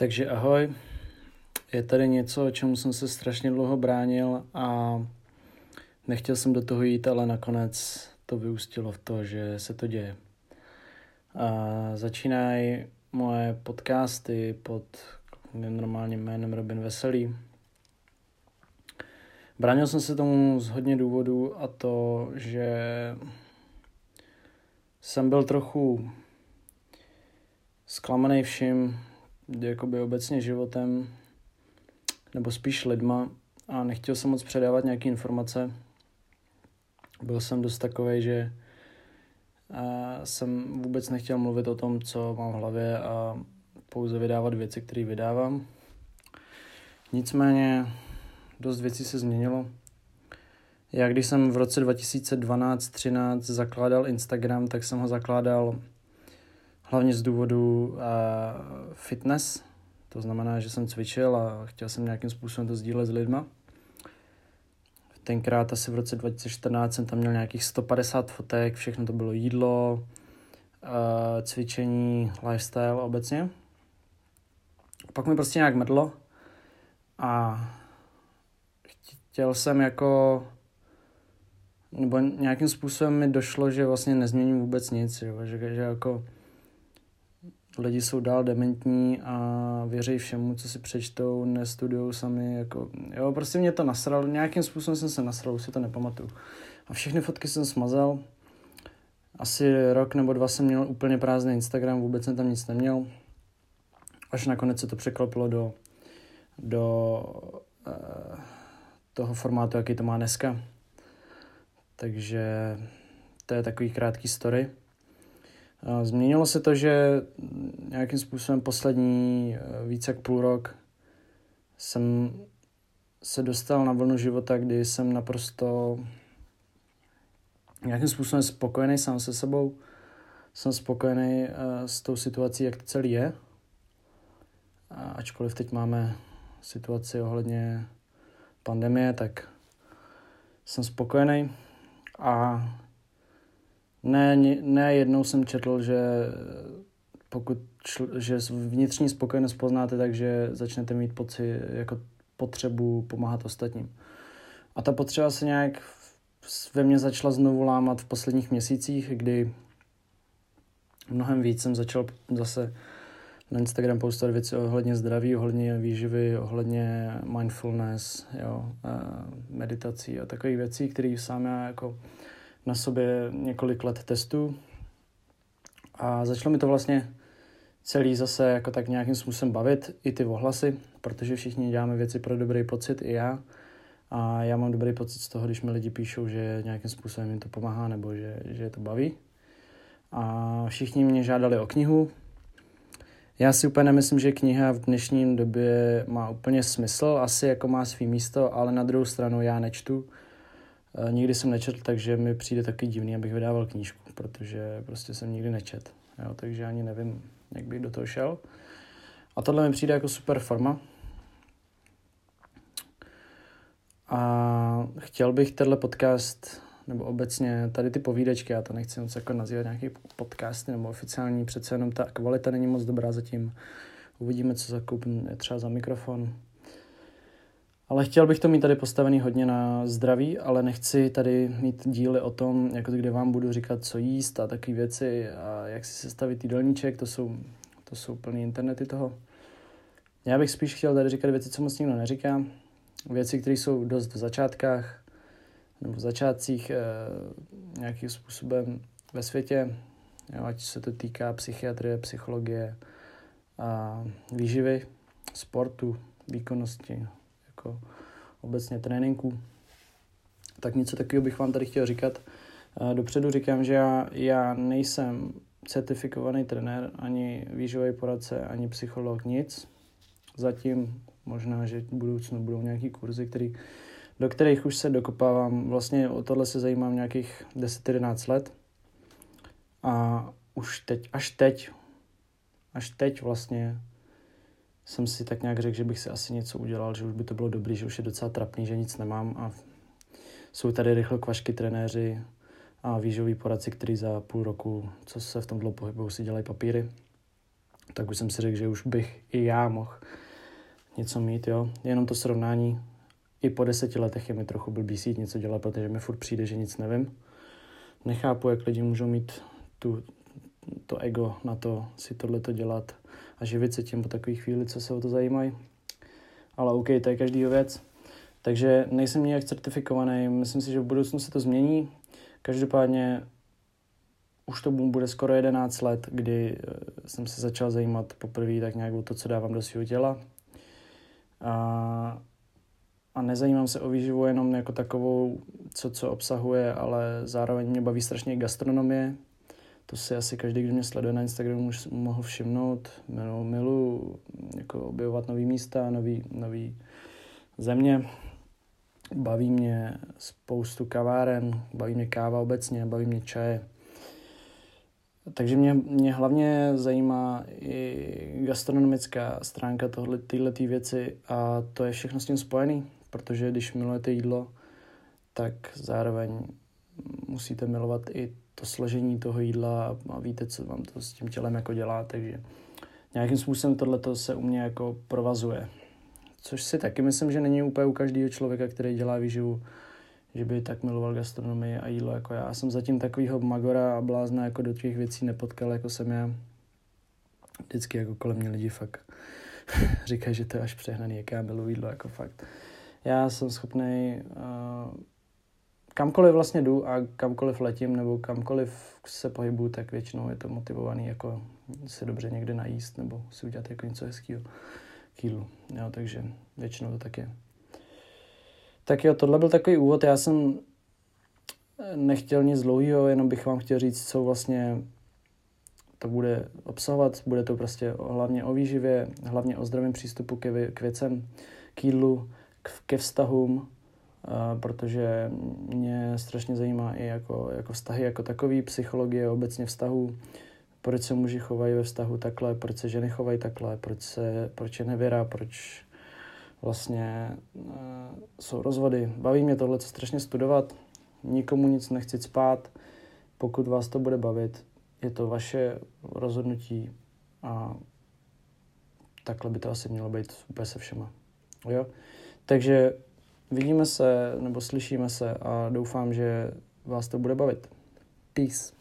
Takže ahoj, je tady něco, čemu jsem se strašně dlouho bránil a nechtěl jsem do toho jít, ale nakonec to vyústilo v to, že se to děje. A začínají moje podcasty pod normálním jménem Robin Veselý. Bránil jsem se tomu z hodně důvodů a to, že jsem byl trochu zklamaný vším, jakoby obecně životem, nebo spíš lidma a nechtěl jsem moc předávat nějaké informace. Byl jsem dost takový, že jsem vůbec nechtěl mluvit o tom, co mám v hlavě a pouze vydávat věci, které vydávám. Nicméně dost věcí se změnilo. Já když jsem v roce 2012-13 zakládal Instagram, tak jsem ho zakládal hlavně z důvodu uh, fitness, to znamená, že jsem cvičil a chtěl jsem nějakým způsobem to sdílet s lidma. Tenkrát asi v roce 2014 jsem tam měl nějakých 150 fotek, všechno to bylo jídlo, uh, cvičení, lifestyle obecně. Pak mi prostě nějak mrdlo a chtěl jsem jako nebo nějakým způsobem mi došlo, že vlastně nezměním vůbec nic, jo? Že, že jako lidi jsou dál dementní a věří všemu, co si přečtou, nestudují sami, jako, jo, prostě mě to nasralo, nějakým způsobem jsem se nasral, už si to nepamatuju. A všechny fotky jsem smazal, asi rok nebo dva jsem měl úplně prázdný Instagram, vůbec jsem tam nic neměl, až nakonec se to překlopilo do, do uh, toho formátu, jaký to má dneska. Takže to je takový krátký story. Změnilo se to, že nějakým způsobem poslední eh, více jak půl rok jsem se dostal na vlnu života, kdy jsem naprosto nějakým způsobem spokojený sám se sebou. Jsem spokojený eh, s tou situací, jak to celý je. Ačkoliv teď máme situaci ohledně pandemie, tak jsem spokojený a ne, ne jednou jsem četl, že pokud čl, že vnitřní spokojenost poznáte, takže začnete mít pocit jako potřebu pomáhat ostatním. A ta potřeba se nějak ve mně začala znovu lámat v posledních měsících, kdy mnohem víc jsem začal zase na Instagram postovat věci ohledně zdraví, ohledně výživy, ohledně mindfulness, jo, meditací a takových věcí, které sám já jako na sobě několik let testů a začalo mi to vlastně celý zase jako tak nějakým způsobem bavit, i ty ohlasy, protože všichni děláme věci pro dobrý pocit, i já. A já mám dobrý pocit z toho, když mi lidi píšou, že nějakým způsobem jim to pomáhá nebo že, že je to baví. A všichni mě žádali o knihu. Já si úplně nemyslím, že kniha v dnešním době má úplně smysl, asi jako má svý místo, ale na druhou stranu já nečtu Nikdy jsem nečetl, takže mi přijde taky divný, abych vydával knížku, protože prostě jsem nikdy nečet. Jo, takže ani nevím, jak bych do toho šel. A tohle mi přijde jako super forma. A chtěl bych tenhle podcast, nebo obecně tady ty povídečky, já to nechci moc jako nazývat nějaký podcast nebo oficiální, přece jenom ta kvalita není moc dobrá zatím. Uvidíme, co zakoupím třeba za mikrofon. Ale chtěl bych to mít tady postavený hodně na zdraví, ale nechci tady mít díly o tom, jako kde vám budu říkat, co jíst a takové věci a jak si sestavit jídelníček, to jsou, to jsou plný internety toho. Já bych spíš chtěl tady říkat věci, co moc nikdo neříká, věci, které jsou dost v začátkách, nebo v začátcích e, nějakým způsobem ve světě, jo, ať se to týká psychiatrie, psychologie a výživy, sportu, výkonnosti, jako obecně tréninku. Tak něco takového bych vám tady chtěl říkat. Dopředu říkám, že já, já nejsem certifikovaný trenér, ani výživový poradce, ani psycholog, nic. Zatím možná, že v budoucnu budou nějaký kurzy, který, do kterých už se dokopávám. Vlastně o tohle se zajímám nějakých 10-11 let. A už teď, až teď, až teď vlastně jsem si tak nějak řekl, že bych si asi něco udělal, že už by to bylo dobrý, že už je docela trapný, že nic nemám a jsou tady rychle kvašky trenéři a výživoví poradci, kteří za půl roku, co se v tom dlouho pohybují, si dělají papíry. tak už jsem si řekl, že už bych i já mohl něco mít, jo. Jenom to srovnání. I po deseti letech je mi trochu blbý si něco dělat, protože mi furt přijde, že nic nevím. Nechápu, jak lidi můžou mít tu, to ego na to si tohleto dělat a živit se tím po takové chvíli, co se o to zajímají. Ale OK, to je každý věc. Takže nejsem nějak certifikovaný, myslím si, že v budoucnu se to změní. Každopádně už to bude skoro 11 let, kdy eh, jsem se začal zajímat poprvé tak nějak o to, co dávám do svého těla. A, a nezajímám se o výživu jenom jako takovou, co co obsahuje, ale zároveň mě baví strašně gastronomie. To si asi každý, kdo mě sleduje na Instagramu, už mohl všimnout. Milu, milu jako objevovat nové místa, nový, nový země. Baví mě spoustu kaváren, baví mě káva obecně, baví mě čaje. Takže mě, mě hlavně zajímá i gastronomická stránka tohle, tyhle věci a to je všechno s tím spojený, protože když milujete jídlo, tak zároveň musíte milovat i to složení toho jídla a víte, co vám to s tím tělem jako dělá, takže nějakým způsobem tohle se u mě jako provazuje. Což si taky myslím, že není úplně u každého člověka, který dělá výživu, že by tak miloval gastronomii a jídlo jako já. já jsem zatím takovýho magora a blázna jako do těch věcí nepotkal, jako jsem já. Vždycky jako kolem mě lidi fakt říkají, že to je až přehnaný, jak já miluji jídlo, jako fakt. Já jsem schopný uh, kamkoliv vlastně jdu a kamkoliv letím nebo kamkoliv se pohybuju, tak většinou je to motivovaný jako se dobře někde najíst nebo si udělat jako něco hezkého k jídlu. Jo, takže většinou to tak je. Tak jo, tohle byl takový úvod. Já jsem nechtěl nic dlouhého, jenom bych vám chtěl říct, co vlastně to bude obsahovat. Bude to prostě hlavně o výživě, hlavně o zdravém přístupu ke, k věcem, k jídlu, k, ke vztahům, protože mě strašně zajímá i jako, jako vztahy jako takový, psychologie obecně vztahů, proč se muži chovají ve vztahu takhle, proč se ženy chovají takhle, proč, se, proč je nevěra, proč vlastně uh, jsou rozvody. Baví mě tohle strašně studovat, nikomu nic nechci spát, pokud vás to bude bavit, je to vaše rozhodnutí a takhle by to asi mělo být úplně se všema. Jo? Takže vidíme se nebo slyšíme se a doufám, že vás to bude bavit. Peace.